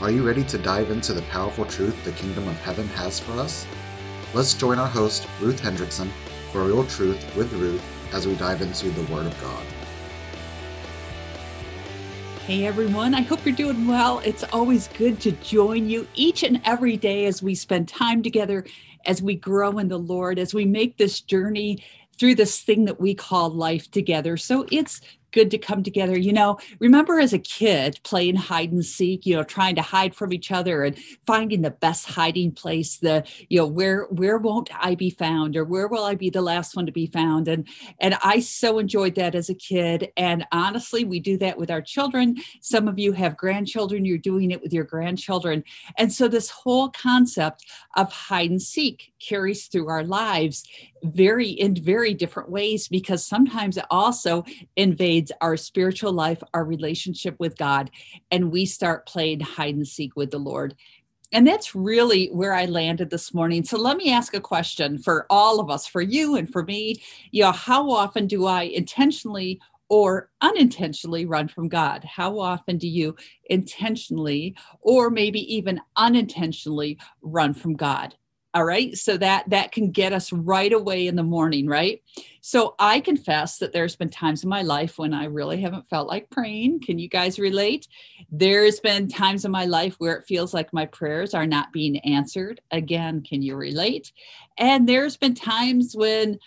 Are you ready to dive into the powerful truth the kingdom of heaven has for us? Let's join our host, Ruth Hendrickson, for Real Truth with Ruth as we dive into the Word of God. Hey everyone, I hope you're doing well. It's always good to join you each and every day as we spend time together, as we grow in the Lord, as we make this journey through this thing that we call life together. So it's good to come together. You know, remember as a kid playing hide and seek, you know, trying to hide from each other and finding the best hiding place, the, you know, where where won't I be found or where will I be the last one to be found? And and I so enjoyed that as a kid. And honestly, we do that with our children. Some of you have grandchildren, you're doing it with your grandchildren. And so this whole concept of hide and seek carries through our lives very in very different ways because sometimes it also invades our spiritual life our relationship with god and we start playing hide and seek with the lord and that's really where i landed this morning so let me ask a question for all of us for you and for me you know how often do i intentionally or unintentionally run from God? How often do you intentionally or maybe even unintentionally run from God? All right? So that that can get us right away in the morning right? So i confess that there's been times in my life when i really haven't felt like praying. Can you guys relate? There's been times in my life where it feels like my prayers are not being answered. Again can you relate? And there's been times when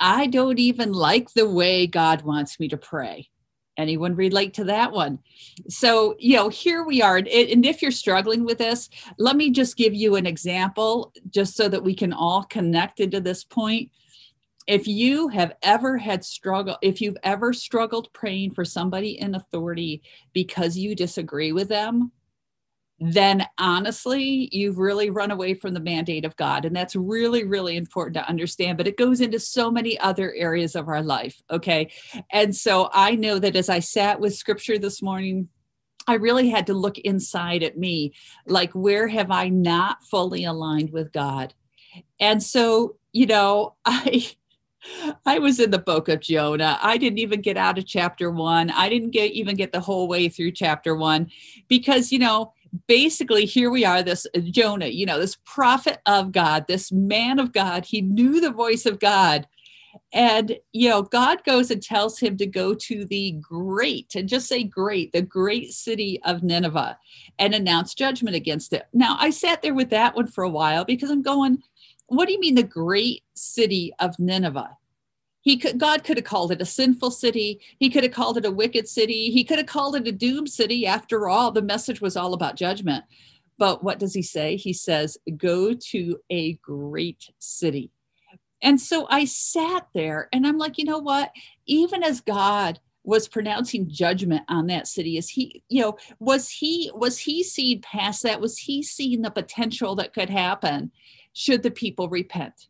i don't even like the way god wants me to pray anyone relate to that one? So you know here we are and if you're struggling with this let me just give you an example just so that we can all connect into this point. If you have ever had struggle if you've ever struggled praying for somebody in authority because you disagree with them then honestly, you've really run away from the mandate of God. And that's really, really important to understand. But it goes into so many other areas of our life. Okay. And so I know that as I sat with scripture this morning, I really had to look inside at me like, where have I not fully aligned with God? And so, you know, I. I was in the book of Jonah. I didn't even get out of chapter one. I didn't get even get the whole way through chapter one because, you know, basically here we are this uh, jonah you know this prophet of god this man of god. He knew the voice of god. And you know god goes and tells him to go to the great and just say great the great city of nineveh and announce judgment against it. Now i sat there with that one for a while because i'm going what do you mean the great city of nineveh he could god could have called it a sinful city. He could have called it a wicked city. He could have called it a doomed city. After all the message was all about judgment. But what does he say? He says go to a great city. And so i sat there and i'm like you know what? Even as god was pronouncing judgment on that city is he you know was he was he seeing past that? Was he seeing the potential that could happen? Should the people repent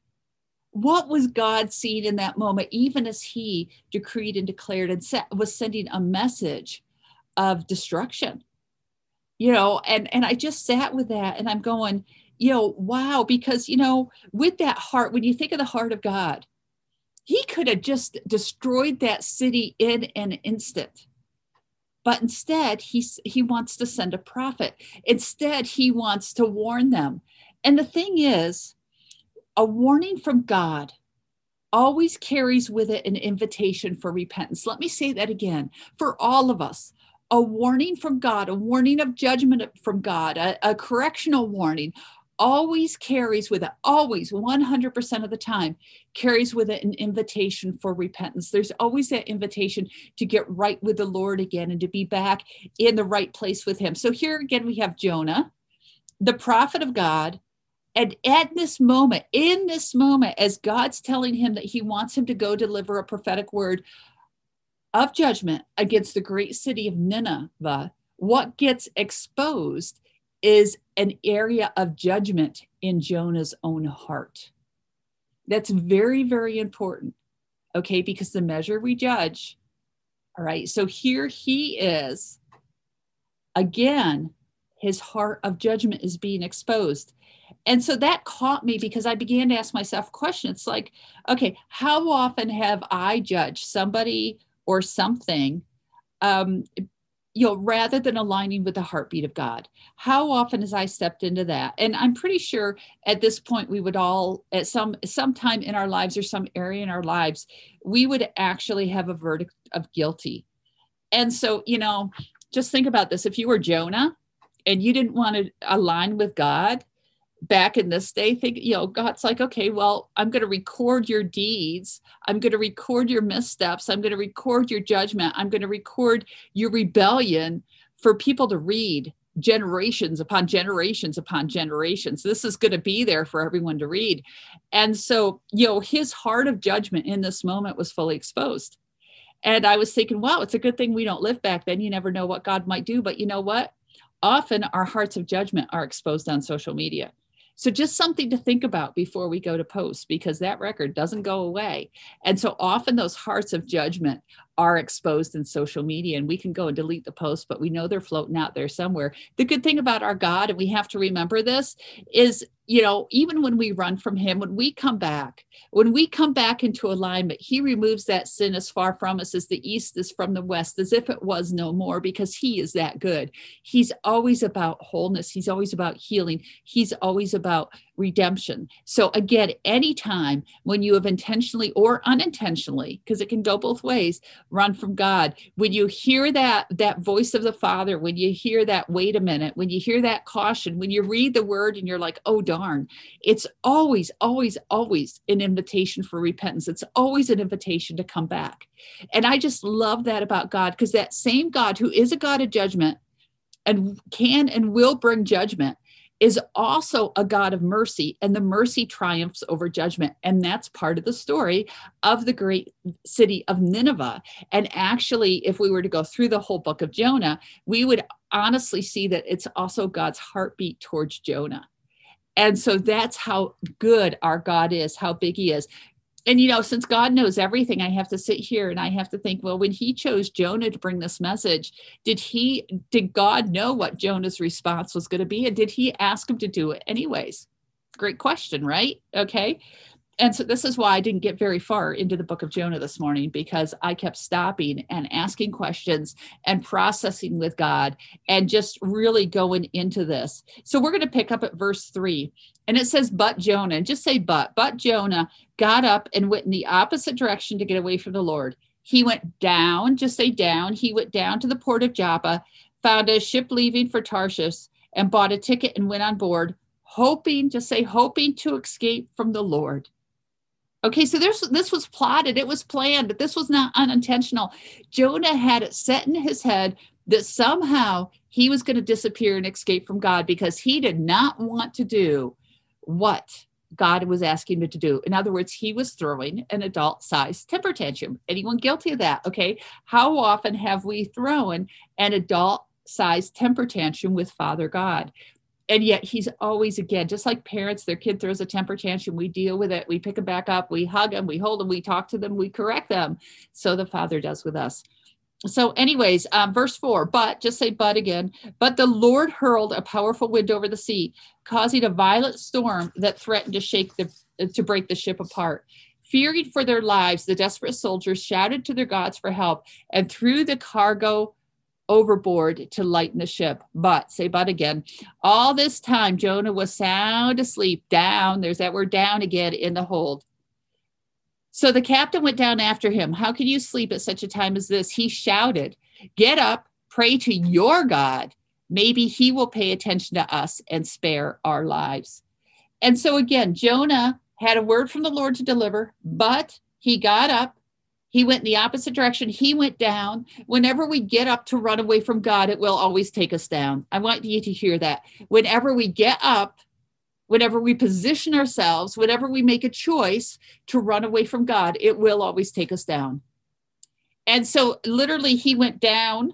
what was God seeing in that moment, even as he decreed and declared and set, was sending a message of destruction? You know, and and I just sat with that and I'm going, you know, wow, because you know, with that heart, when you think of the heart of God, he could have just destroyed that city in an instant. But instead, he, he wants to send a prophet. Instead, he wants to warn them. And the thing is, a warning from God always carries with it an invitation for repentance. Let me say that again for all of us. A warning from God, a warning of judgment from God, a, a correctional warning always carries with it, always 100% of the time, carries with it an invitation for repentance. There's always that invitation to get right with the Lord again and to be back in the right place with Him. So here again, we have Jonah, the prophet of God, and at this moment, in this moment, as God's telling him that he wants him to go deliver a prophetic word of judgment against the great city of Nineveh, what gets exposed is an area of judgment in Jonah's own heart. That's very, very important. Okay, because the measure we judge. All right, so here he is. Again, his heart of judgment is being exposed and so that caught me because I began to ask myself questions like, okay, how often have I judged somebody or something, um, you know, rather than aligning with the heartbeat of God. How often has I stepped into that? And I'm pretty sure at this point we would all at some some time in our lives or some area in our lives, we would actually have a verdict of guilty. And so, you know, just think about this. If you were Jonah and you didn't want to align with God, back in this day think you know god's like okay well i'm going to record your deeds. I'm going to record your missteps. I'm going to record your judgment. I'm going to record your rebellion for people to read generations upon generations upon generations. This is going to be there for everyone to read. And so you know his heart of judgment in this moment was fully exposed. And i was thinking wow it's a good thing we don't live back then. You never know what god might do. But you know what? Often our hearts of judgment are exposed on social media so just something to think about before we go to post because that record doesn't go away. And so often those hearts of judgment are exposed in social media and we can go and delete the post but we know they're floating out there somewhere. The good thing about our god and we have to remember this is you know even when we run from him when we come back when we come back into alignment he removes that sin as far from us as the east is from the west as if it was no more because he is that good. He's always about wholeness. He's always about healing. He's always about redemption. So again, anytime when you have intentionally or unintentionally, because it can go both ways, run from God, when you hear that that voice of the Father, when you hear that wait a minute, when you hear that caution, when you read the word and you're like, "Oh darn." It's always always always an invitation for repentance. It's always an invitation to come back. And I just love that about God because that same God who is a God of judgment and can and will bring judgment is also a God of mercy, and the mercy triumphs over judgment. And that's part of the story of the great city of Nineveh. And actually, if we were to go through the whole book of Jonah, we would honestly see that it's also God's heartbeat towards Jonah. And so that's how good our God is, how big he is and you know since god knows everything i have to sit here and i have to think well when he chose jonah to bring this message did he did god know what jonah's response was going to be? And did he ask him to do it anyways? Great question right? Okay and so this is why I didn't get very far into the book of Jonah this morning because I kept stopping and asking questions and processing with God and just really going into this. So we're going to pick up at verse three. And it says, But Jonah, just say, But, but Jonah got up and went in the opposite direction to get away from the Lord. He went down, just say down. He went down to the port of Joppa, found a ship leaving for Tarshish, and bought a ticket and went on board, hoping, just say, hoping to escape from the Lord. Okay, so this this was plotted, it was planned, but this was not unintentional. Jonah had it set in his head that somehow he was going to disappear and escape from God because he did not want to do what God was asking him to do. In other words, he was throwing an adult sized temper tantrum. Anyone guilty of that? Okay. How often have we thrown an adult sized temper tantrum with Father God? And yet he's always again just like parents their kid throws a temper tantrum we deal with it we pick them back up we hug them we hold them we talk to them we correct them. So the father does with us. So anyways um, verse 4 but just say but again but the lord hurled a powerful wind over the sea causing a violent storm that threatened to shake the to break the ship apart. Fearing for their lives the desperate soldiers shouted to their gods for help and threw the cargo overboard to lighten the ship. But, say but again, all this time Jonah was sound asleep, down, there's that word down again in the hold. So the captain went down after him. How can you sleep at such a time as this? He shouted, Get up, pray to your God. Maybe he will pay attention to us and spare our lives. And so again, Jonah had a word from the Lord to deliver, but he got up he went in the opposite direction. He went down. Whenever we get up to run away from God, it will always take us down. I want you to hear that. Whenever we get up, whenever we position ourselves, whenever we make a choice to run away from God, it will always take us down. And so, literally, he went down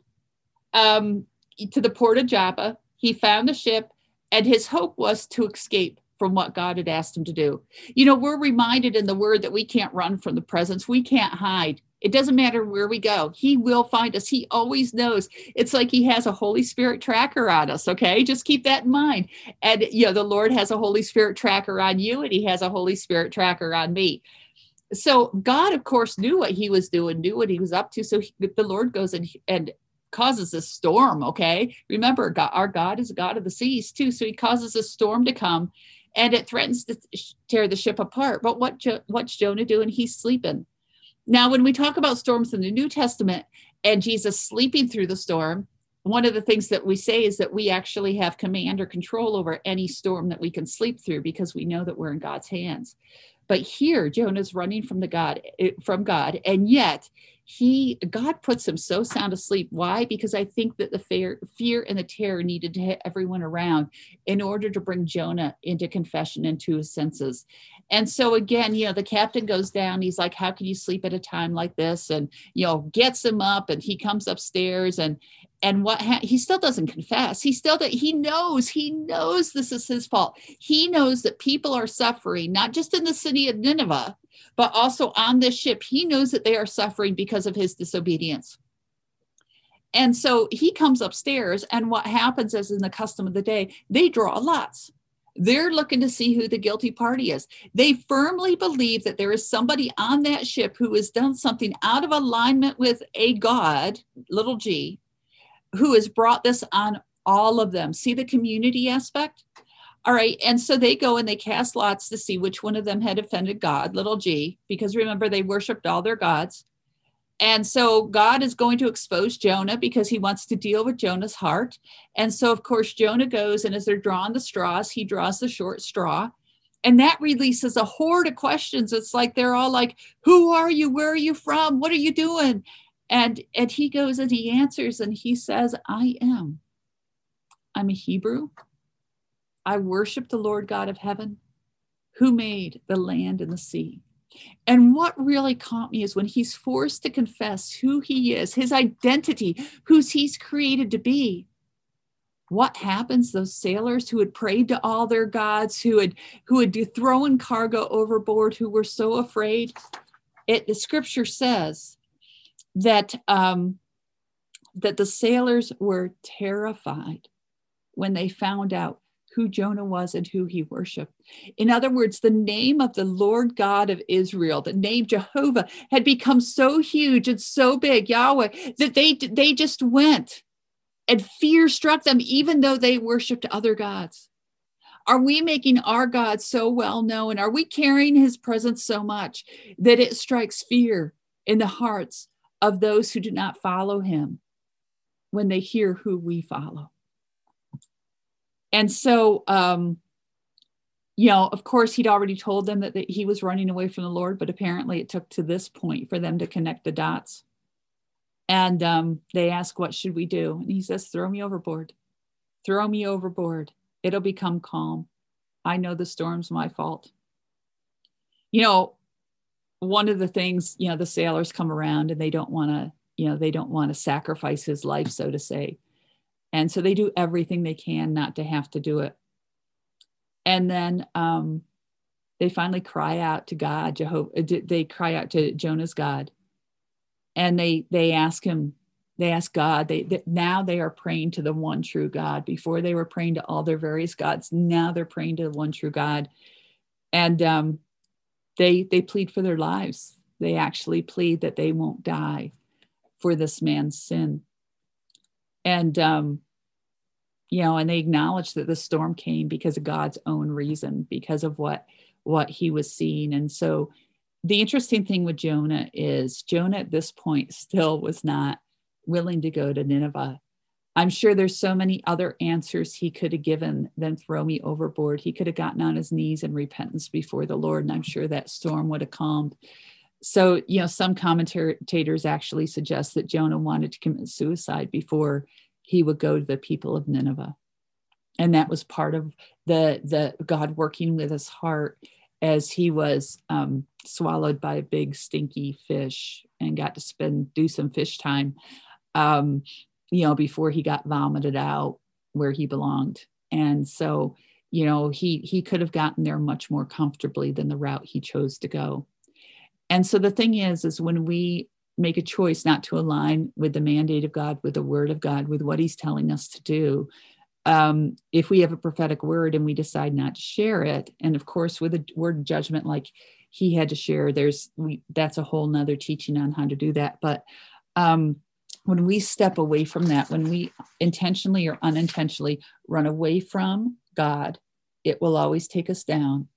um, to the port of Joppa. He found the ship, and his hope was to escape from what God had asked him to do. You know, we're reminded in the word that we can't run from the presence, we can't hide. It doesn't matter where we go. He will find us. He always knows. It's like he has a Holy Spirit tracker on us, okay? Just keep that in mind. And you know, the Lord has a Holy Spirit tracker on you and he has a Holy Spirit tracker on me. So God of course knew what he was doing, knew what he was up to. So he, the Lord goes and and causes a storm. Okay. Remember, God, our God is a God of the seas too. So he causes a storm to come and it threatens to tear the ship apart. But what jo- what's Jonah doing? He's sleeping. Now, when we talk about storms in the New Testament and Jesus sleeping through the storm, one of the things that we say is that we actually have command or control over any storm that we can sleep through because we know that we're in God's hands. But here, Jonah's running from the God eh, from God, and yet he God puts him so sound asleep. Why? Because I think that the fear, fear and the terror needed to hit everyone around in order to bring Jonah into confession and to his senses. And so again, you know, the captain goes down. He's like, "How can you sleep at a time like this?" And you know, gets him up, and he comes upstairs, and and what ha- he still doesn't confess he still that he knows he knows this is his fault he knows that people are suffering not just in the city of nineveh but also on this ship he knows that they are suffering because of his disobedience and so he comes upstairs and what happens is in the custom of the day they draw lots they're looking to see who the guilty party is. They firmly believe that there is somebody on that ship who has done something out of alignment with a God, little g, who has brought this on all of them. See the community aspect? All right. And so they go and they cast lots to see which one of them had offended God, little g, because remember, they worshiped all their gods. And so God is going to expose Jonah because he wants to deal with Jonah's heart. And so, of course, Jonah goes and as they're drawing the straws, he draws the short straw. And that releases a horde of questions. It's like they're all like, Who are you? Where are you from? What are you doing? And, and he goes and he answers and he says, I am. I'm a Hebrew. I worship the Lord God of heaven who made the land and the sea. And what really caught me is when he's forced to confess who he is, his identity, whose he's created to be. What happens? Those sailors who had prayed to all their gods, who had who had thrown cargo overboard, who were so afraid. It the scripture says that um, that the sailors were terrified when they found out who Jonah was and who he worshiped. In other words, the name of the Lord God of Israel, the name Jehovah, had become so huge and so big, Yahweh, that they they just went and fear struck them, even though they worshiped other gods. Are we making our God so well known? Are we carrying his presence so much that it strikes fear in the hearts of those who do not follow him when they hear who we follow. And so, um, you know, of course, he'd already told them that, that he was running away from the Lord, but apparently it took to this point for them to connect the dots. And um, they ask, What should we do? And he says, Throw me overboard. Throw me overboard. It'll become calm. I know the storm's my fault. You know, one of the things, you know, the sailors come around and they don't want to, you know, they don't want to sacrifice his life, so to say. And so they do everything they can not to have to do it. And then um, they finally cry out to God, Jehovah. Uh, they cry out to Jonah's God, and they they ask him. They ask God. They, they now they are praying to the one true God. Before they were praying to all their various gods. Now they're praying to the one true God. And um, they they plead for their lives they actually plead that they won't die for this man's sin and um you know and they acknowledge that the storm came because of god's own reason because of what what he was seeing and so the interesting thing with jonah is jonah at this point still was not willing to go to nineveh I'm sure there's so many other answers he could have given than throw me overboard. He could have gotten on his knees in repentance before the Lord, and I'm sure that storm would have calmed. So, you know, some commentators actually suggest that Jonah wanted to commit suicide before he would go to the people of Nineveh. And that was part of the, the God working with his heart as he was um, swallowed by a big stinky fish and got to spend do some fish time. Um, you know, before he got vomited out where he belonged. And so, you know, he he could have gotten there much more comfortably than the route he chose to go. And so the thing is, is when we make a choice not to align with the mandate of God, with the word of God, with what he's telling us to do, um, if we have a prophetic word and we decide not to share it, and of course, with a word of judgment like he had to share, there's we that's a whole nother teaching on how to do that. But um, when we step away from that, when we intentionally or unintentionally run away from God, it will always take us down.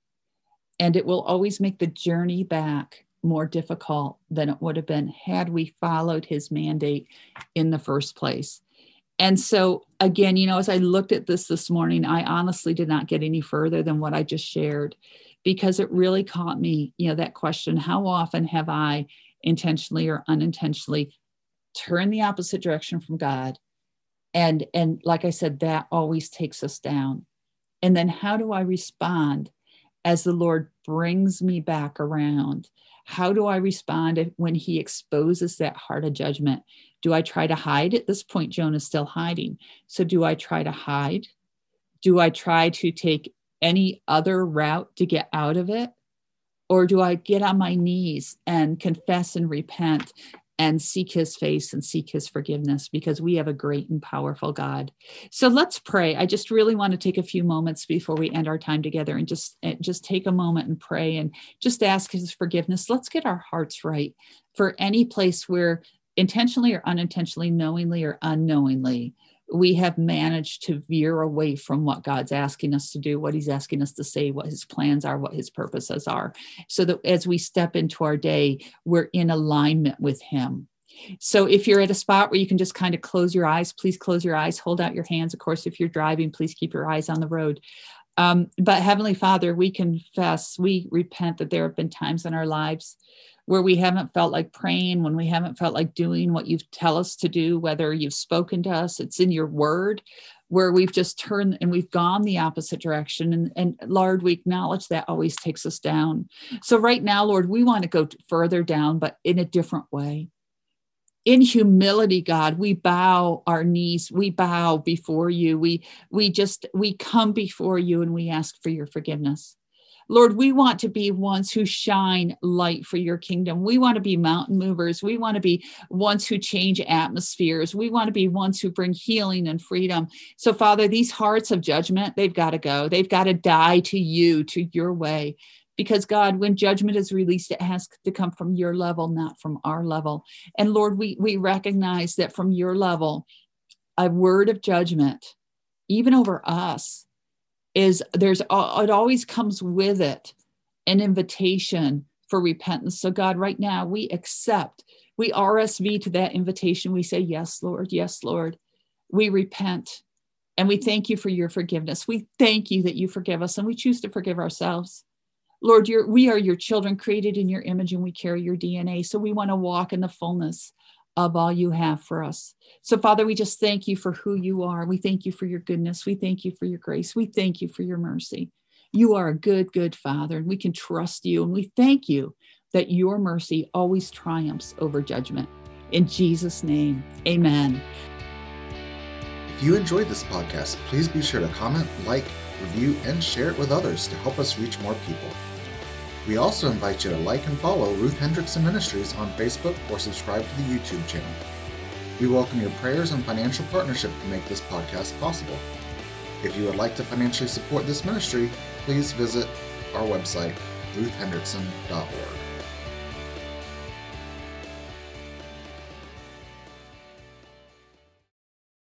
And it will always make the journey back more difficult than it would have been had we followed his mandate in the first place. And so, again, you know, as I looked at this this morning, I honestly did not get any further than what I just shared because it really caught me, you know, that question how often have I intentionally or unintentionally turned the opposite direction from God? And, and like I said, that always takes us down. And then how do I respond as the Lord brings me back around? How do I respond when he exposes that heart of judgment? Do I try to hide? At this point, Jonah's still hiding. So, do I try to hide? Do I try to take any other route to get out of it? Or do I get on my knees and confess and repent and seek his face and seek his forgiveness because we have a great and powerful God. So let's pray. I just really want to take a few moments before we end our time together and just eh, just take a moment and pray and just ask his forgiveness. Let's get our hearts right for any place where intentionally or unintentionally, knowingly or unknowingly, we have managed to veer away from what God's asking us to do, what He's asking us to say, what His plans are, what His purposes are, so that as we step into our day, we're in alignment with Him. So if you're at a spot where you can just kind of close your eyes, please close your eyes, hold out your hands. Of course, if you're driving, please keep your eyes on the road. Um, but Heavenly Father, we confess, we repent that there have been times in our lives where we haven't felt like praying, when we haven't felt like doing what you tell us to do, whether you've spoken to us, it's in your word, where we've just turned and we've gone the opposite direction. And, and Lord, we acknowledge that always takes us down. So right now, Lord, we want to go further down, but in a different way. In humility, God, we bow our knees, we bow before you. We we just we come before you and we ask for your forgiveness. Lord, we want to be ones who shine light for your kingdom. We want to be mountain movers. We want to be ones who change atmospheres. We want to be ones who bring healing and freedom. So, Father, these hearts of judgment, they've got to go. They've got to die to you, to your way. Because, God, when judgment is released, it has to come from your level, not from our level. And Lord, we, we recognize that from your level, a word of judgment, even over us, is there's it always comes with it an invitation for repentance. So God, right now we accept, we RSVP to that invitation. We say, Yes, Lord, yes, Lord. We repent and we thank you for your forgiveness. We thank you that you forgive us and we choose to forgive ourselves. Lord, we are your children created in your image and we carry your DNA. So we want to walk in the fullness of all you have for us. So, Father, we just thank you for who you are. We thank you for your goodness. We thank you for your grace. We thank you for your mercy. You are a good, good Father, and we can trust you. And we thank you that your mercy always triumphs over judgment. In Jesus' name, amen. If you enjoyed this podcast, please be sure to comment, like, review, and share it with others to help us reach more people. We also invite you to like and follow Ruth Hendrickson Ministries on Facebook or subscribe to the YouTube channel. We welcome your prayers and financial partnership to make this podcast possible. If you would like to financially support this ministry, please visit our website, ruthhendrickson.org.